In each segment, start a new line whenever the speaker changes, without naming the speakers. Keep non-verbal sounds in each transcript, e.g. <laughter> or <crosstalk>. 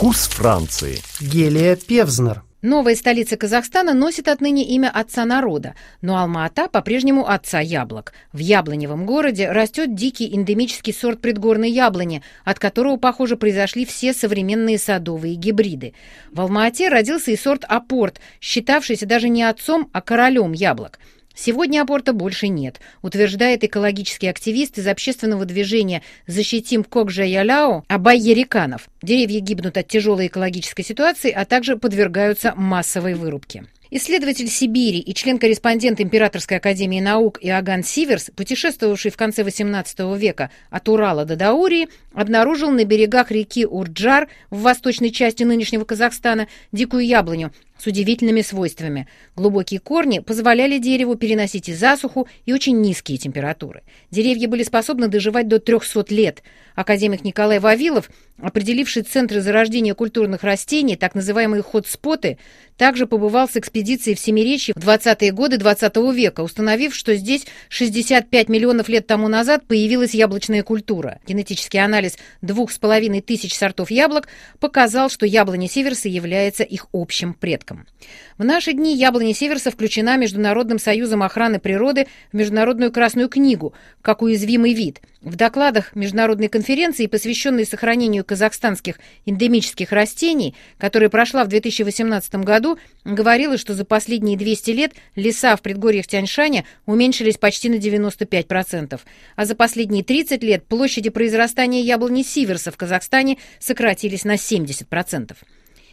Вкус Франции.
Гелия Певзнер.
Новая столица Казахстана носит отныне имя отца народа, но Алма-Ата по-прежнему отца яблок. В яблоневом городе растет дикий эндемический сорт предгорной яблони, от которого, похоже, произошли все современные садовые гибриды. В Алма-Ате родился и сорт апорт, считавшийся даже не отцом, а королем яблок. Сегодня аборта больше нет, утверждает экологический активист из общественного движения «Защитим Кокжа Яляо» Абай Ериканов. Деревья гибнут от тяжелой экологической ситуации, а также подвергаются массовой вырубке. Исследователь Сибири и член-корреспондент Императорской академии наук Иоганн Сиверс, путешествовавший в конце XVIII века от Урала до Даурии, обнаружил на берегах реки Урджар в восточной части нынешнего Казахстана дикую яблоню, с удивительными свойствами. Глубокие корни позволяли дереву переносить и засуху, и очень низкие температуры. Деревья были способны доживать до 300 лет. Академик Николай Вавилов, определивший центры зарождения культурных растений, так называемые хотспоты, также побывал с экспедицией в Семиречье в 20-е годы 20 -го века, установив, что здесь 65 миллионов лет тому назад появилась яблочная культура. Генетический анализ двух с половиной тысяч сортов яблок показал, что яблони Северса является их общим предком порядком. В наши дни яблони Северса включена Международным союзом охраны природы в Международную Красную книгу как уязвимый вид. В докладах Международной конференции, посвященной сохранению казахстанских эндемических растений, которая прошла в 2018 году, говорилось, что за последние 200 лет леса в предгорьях Тяньшаня уменьшились почти на 95%, а за последние 30 лет площади произрастания яблони Сиверса в Казахстане сократились на 70%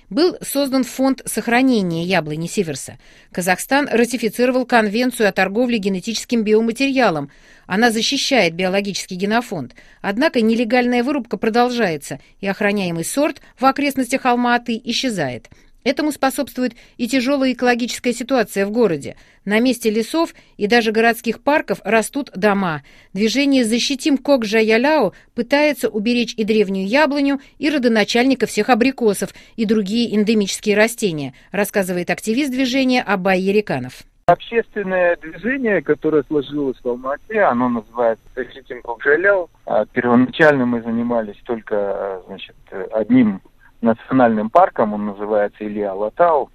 был создан фонд сохранения яблони Сиверса. Казахстан ратифицировал Конвенцию о торговле генетическим биоматериалом. Она защищает биологический генофонд. Однако нелегальная вырубка продолжается, и охраняемый сорт в окрестностях Алма-Аты исчезает. Этому способствует и тяжелая экологическая ситуация в городе. На месте лесов и даже городских парков растут дома. Движение «Защитим Кокжа-Яляо» пытается уберечь и древнюю яблоню, и родоначальника всех абрикосов, и другие эндемические растения, рассказывает активист движения Абай Ериканов.
Общественное движение, которое сложилось в Алмате, оно называется «Защитим Кокжа-Яляо». А первоначально мы занимались только значит, одним национальным парком, он называется Илья Латау,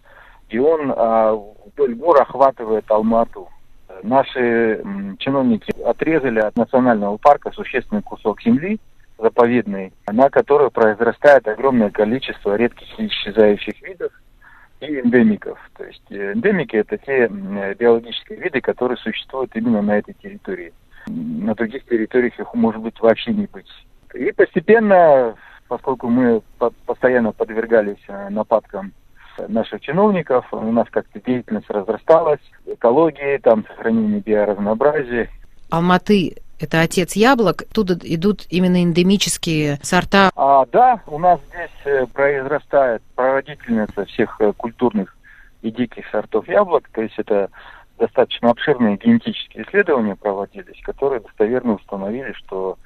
и он а, вдоль гор охватывает Алмату. Наши м, чиновники отрезали от национального парка существенный кусок земли, заповедный, на которой произрастает огромное количество редких и исчезающих видов и эндемиков. То есть э, эндемики это те биологические виды, которые существуют именно на этой территории. На других территориях их может быть вообще не быть. И постепенно поскольку мы постоянно подвергались э, нападкам наших чиновников, у нас как-то деятельность разрасталась, экологии, там сохранение биоразнообразия.
Алматы – это отец яблок, оттуда идут именно эндемические сорта.
А, да, у нас здесь э, произрастает прародительница всех э, культурных и диких сортов яблок, то есть это достаточно обширные генетические исследования проводились, которые достоверно установили, что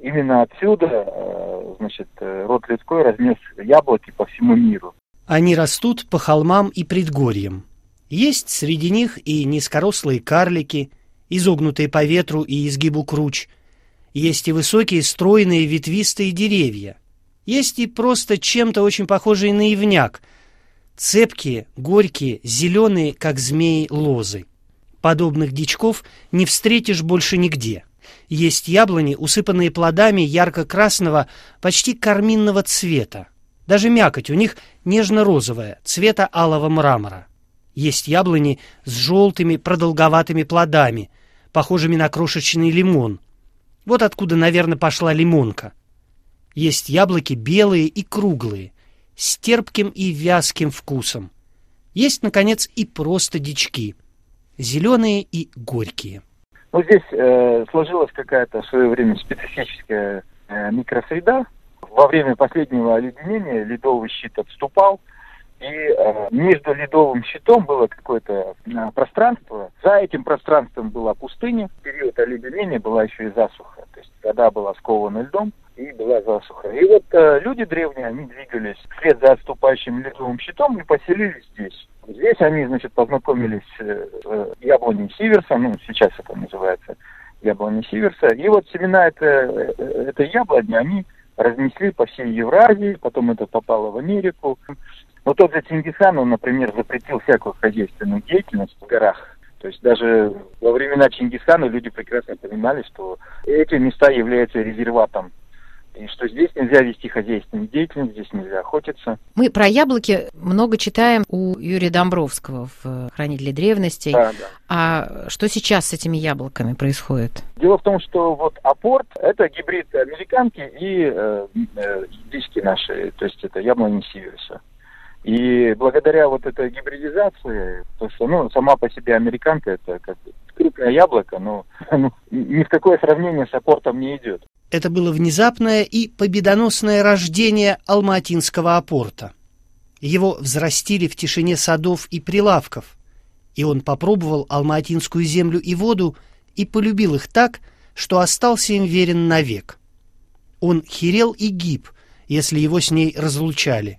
именно отсюда, э, значит, э, род людской разнес яблоки по всему миру.
Они растут по холмам и предгорьям. Есть среди них и низкорослые карлики, изогнутые по ветру и изгибу круч. Есть и высокие стройные ветвистые деревья. Есть и просто чем-то очень похожие на ивняк. Цепкие, горькие, зеленые, как змеи, лозы. Подобных дичков не встретишь больше нигде. Есть яблони, усыпанные плодами ярко-красного, почти карминного цвета. Даже мякоть у них нежно-розовая, цвета алого мрамора. Есть яблони с желтыми продолговатыми плодами, похожими на крошечный лимон. Вот откуда, наверное, пошла лимонка. Есть яблоки белые и круглые, с терпким и вязким вкусом. Есть, наконец, и просто дички, зеленые и горькие.
Ну, здесь э, сложилась какая-то в свое время специфическая э, микросреда. Во время последнего оледенения ледовый щит отступал, и э, между ледовым щитом было какое-то э, пространство. За этим пространством была пустыня. В период оледенения была еще и засуха. То есть вода была скована льдом, и была засуха. И вот э, люди древние, они двигались вслед за отступающим ледовым щитом и поселились здесь. Здесь они, значит, познакомились э, с э, яблоней Сиверса, ну, сейчас это называется яблони Сиверса. И вот семена это, э, этой яблони, они разнесли по всей Евразии, потом это попало в Америку. Но тот же Чингисхан, он, например, запретил всякую хозяйственную деятельность в горах. То есть даже во времена Чингисхана люди прекрасно понимали, что эти места являются резерватом и что здесь нельзя вести хозяйственную деятельность, здесь нельзя охотиться.
Мы про яблоки много читаем у Юрия Домбровского в «Хранителе древностей». Да, да. А что сейчас с этими яблоками происходит?
Дело в том, что вот апорт – это гибрид американки и э, э, наши, то есть это яблони сиверса. И благодаря вот этой гибридизации, то что, ну, сама по себе американка это как бы крупное яблоко, но <laughs> ну, ни в какое сравнение с апортом не идет.
Это было внезапное и победоносное рождение алматинского апорта. Его взрастили в тишине садов и прилавков, и он попробовал алматинскую землю и воду и полюбил их так, что остался им верен навек. Он херел и гиб, если его с ней разлучали.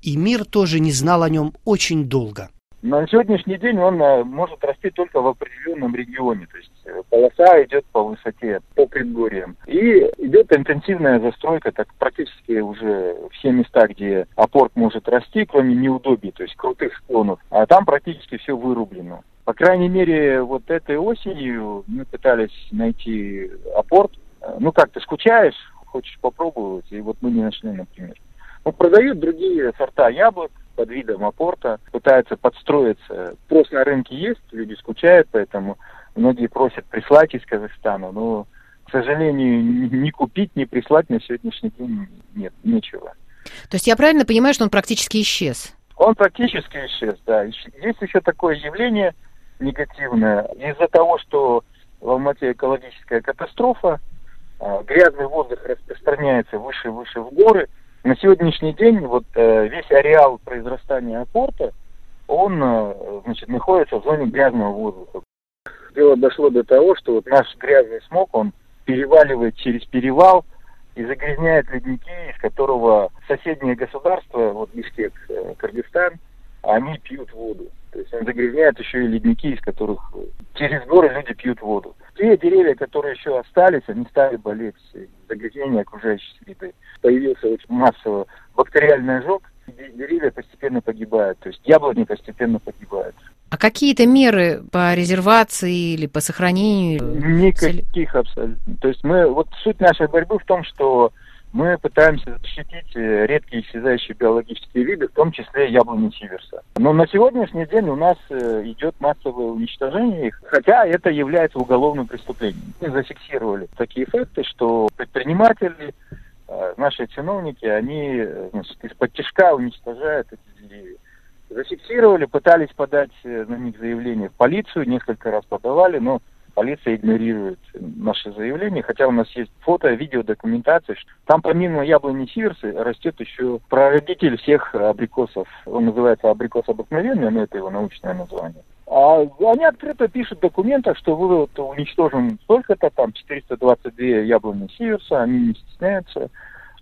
И мир тоже не знал о нем очень долго.
На сегодняшний день он э, может расти только в определенном регионе. То есть э, полоса идет по высоте, по предгорьям. И идет интенсивная застройка, так практически уже все места, где апорт может расти, кроме неудобий, то есть крутых склонов, а там практически все вырублено. По крайней мере, вот этой осенью мы пытались найти апорт. Э, ну, как ты скучаешь, хочешь попробовать, и вот мы не нашли, например. Ну, продают другие сорта яблок, под видом апорта, пытаются подстроиться. Спрос на рынке есть, люди скучают, поэтому многие просят прислать из Казахстана, но, к сожалению, ни купить, ни прислать на сегодняшний день нет, нечего.
То есть я правильно понимаю, что он практически исчез?
Он практически исчез, да. Есть еще такое явление негативное. Из-за того, что в Алмате экологическая катастрофа, а, грязный воздух распространяется выше и выше в горы – на сегодняшний день вот э, весь ареал произрастания апорта, он э, значит, находится в зоне грязного воздуха. Дело дошло до того, что вот наш грязный смог, он переваливает через перевал и загрязняет ледники, из которого соседние государства, вот Бишкек, э, Кыргызстан, они пьют воду. То есть он загрязняет еще и ледники, из которых через горы люди пьют воду. Те деревья, которые еще остались, они стали болеть загрязнения окружающей среды. Появился очень массово бактериальный ожог, деревья постепенно погибают, то есть яблони постепенно погибают.
А какие-то меры по резервации или по сохранению?
Никаких абсолютно. То есть мы, вот суть нашей борьбы в том, что мы пытаемся защитить э, редкие исчезающие биологические виды, в том числе яблони сиверса. Но на сегодняшний день у нас э, идет массовое уничтожение их, хотя это является уголовным преступлением. Мы зафиксировали такие факты, что предприниматели, э, наши чиновники, они из-под тяжка уничтожают эти деревья. Зафиксировали, пытались подать на них заявление в полицию, несколько раз подавали, но полиция игнорирует наши заявления, хотя у нас есть фото, видео, документация. Там помимо яблони сиверсы растет еще прародитель всех абрикосов. Он называется абрикос обыкновенный, но это его научное название. А они открыто пишут в документах, что вы вот уничтожим столько-то, там 422 яблони сиверса, они не стесняются,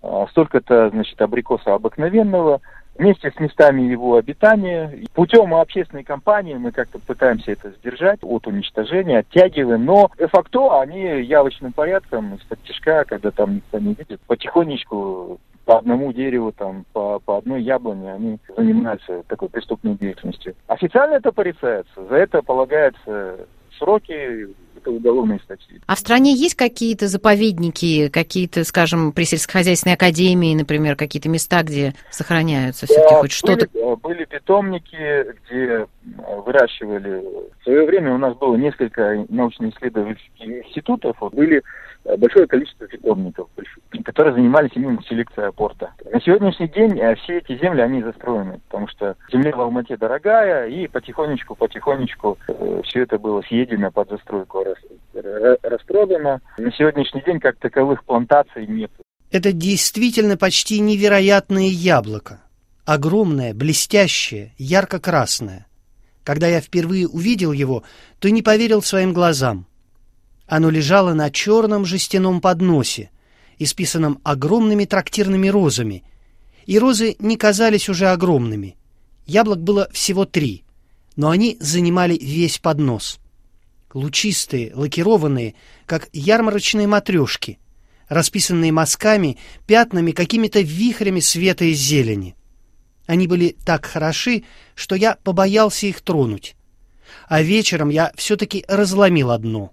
а столько-то, значит, абрикоса обыкновенного, вместе с местами его обитания. Путем общественной кампании мы как-то пытаемся это сдержать от уничтожения, оттягиваем, но де-факто они явочным порядком из-под тяжка, когда там никто не видит, потихонечку по одному дереву, там, по, по одной яблоне они занимаются такой преступной деятельностью. Официально это порицается, за это полагается сроки, это уголовные статьи.
А в стране есть какие-то заповедники, какие-то, скажем, при сельскохозяйственной академии, например, какие-то места, где сохраняются все-таки хоть что-то?
Э, были питомники, где э, выращивали. В свое время у нас было несколько научно-исследовательских институтов, вот, были э, большое количество питомников, которые занимались именно селекцией апорта. На сегодняшний день все эти земли, они застроены, потому что земля в Алмате дорогая, и потихонечку-потихонечку все это было съедено под застройку распродано. На сегодняшний день как таковых плантаций нет.
Это действительно почти невероятное яблоко. Огромное, блестящее, ярко-красное. Когда я впервые увидел его, то не поверил своим глазам. Оно лежало на черном жестяном подносе, исписанном огромными трактирными розами, и розы не казались уже огромными. Яблок было всего три, но они занимали весь поднос — лучистые, лакированные, как ярмарочные матрешки, расписанные мазками, пятнами, какими-то вихрями света и зелени. Они были так хороши, что я побоялся их тронуть. А вечером я все-таки разломил одно.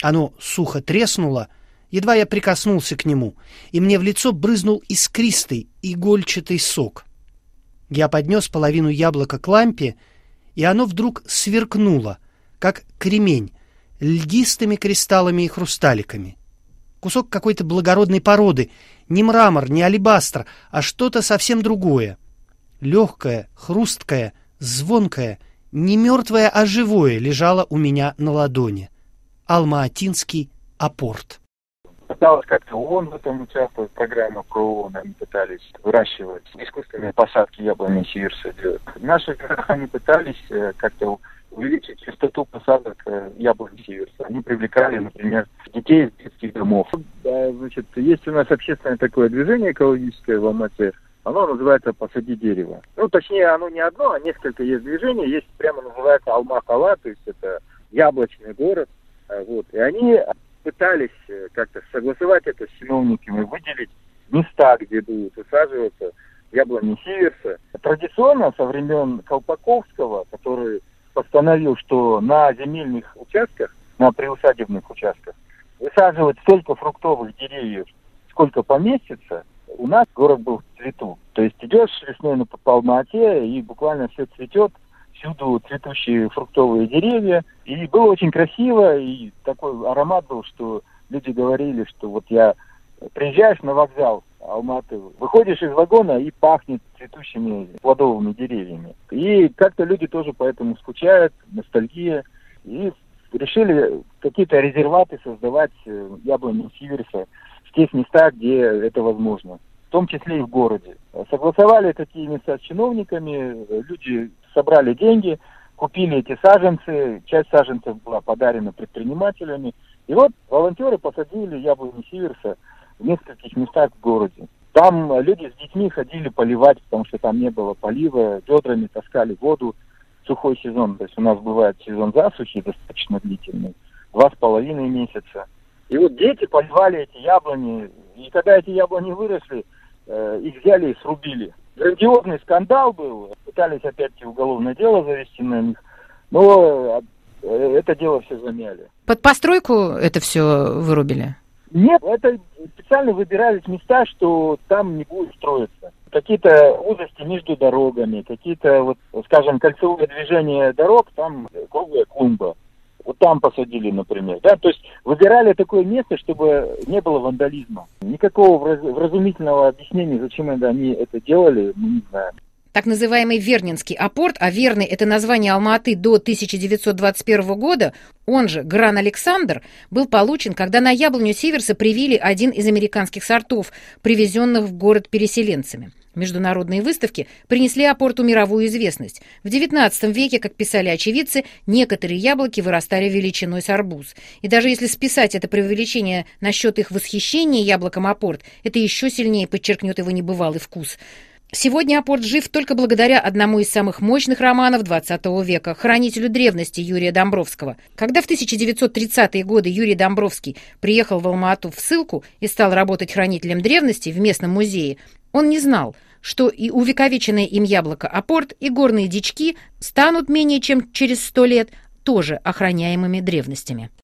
Оно сухо треснуло, едва я прикоснулся к нему, и мне в лицо брызнул искристый, игольчатый сок. Я поднес половину яблока к лампе, и оно вдруг сверкнуло, как кремень, льдистыми кристаллами и хрусталиками. Кусок какой-то благородной породы, не мрамор, не алебастр, а что-то совсем другое. Легкое, хрусткое, звонкое, не мертвое, а живое лежало у меня на ладони. Алма-Атинский апорт.
Пыталась как-то ООН в этом участвовать, программа про ООН, они пытались выращивать искусственные посадки яблони сиверса делать. В наших городах они пытались э, как-то увеличить частоту посадок э, яблони сиверса. Они привлекали, например, детей из детских домов. Да, значит, есть у нас общественное такое движение экологическое в Алмате. Оно называется «Посади дерево». Ну, точнее, оно не одно, а несколько есть движений. Есть прямо называется Алма-Кала, то есть это яблочный город. Э, вот. И они пытались э, как-то согласовать это с чиновниками, выделить места, где будут высаживаться яблони Сиверса. Традиционно со времен Колпаковского, который постановил, что на земельных участках, на приусадебных участках, высаживать столько фруктовых деревьев, сколько поместится, у нас город был в цвету. То есть идешь весной на Алма-Ате, и буквально все цветет, всюду цветущие фруктовые деревья. И было очень красиво, и такой аромат был, что люди говорили, что вот я приезжаешь на вокзал Алматы, выходишь из вагона и пахнет цветущими плодовыми деревьями. И как-то люди тоже поэтому скучают, ностальгия. И решили какие-то резерваты создавать э, яблони Сиверса в тех местах, где это возможно в том числе и в городе. Согласовали такие места с чиновниками, люди собрали деньги, купили эти саженцы, часть саженцев была подарена предпринимателями. И вот волонтеры посадили яблони Сиверса в нескольких местах в городе. Там люди с детьми ходили поливать, потому что там не было полива, ведрами таскали воду. Сухой сезон, то есть у нас бывает сезон засухи достаточно длительный, два с половиной месяца. И вот дети поливали эти яблони, и когда эти яблони выросли, э, их взяли и срубили. Грандиозный скандал был, пытались опять уголовное дело завести на них, но э, это дело все замяли.
Под постройку это все вырубили?
Нет, это специально выбирались места, что там не будет строиться. Какие-то узости между дорогами, какие-то, вот, скажем, кольцевое движение дорог, там круглая клумба. Вот там посадили, например. Да? То есть выбирали такое место, чтобы не было вандализма. Никакого вразумительного объяснения, зачем они это делали, мы не знаем.
Так называемый Вернинский апорт, а Верный – это название Алматы до 1921 года, он же Гран Александр, был получен, когда на яблоню Сиверса привили один из американских сортов, привезенных в город переселенцами. Международные выставки принесли апорту мировую известность. В XIX веке, как писали очевидцы, некоторые яблоки вырастали величиной с арбуз. И даже если списать это преувеличение насчет их восхищения яблоком апорт, это еще сильнее подчеркнет его небывалый вкус – Сегодня Апорт жив только благодаря одному из самых мощных романов XX века, хранителю древности Юрия Домбровского. Когда в 1930-е годы Юрий Домбровский приехал в Алма-Ату в ссылку и стал работать хранителем древности в местном музее, он не знал, что и увековеченное им яблоко Апорт и горные дички станут менее чем через сто лет тоже охраняемыми древностями.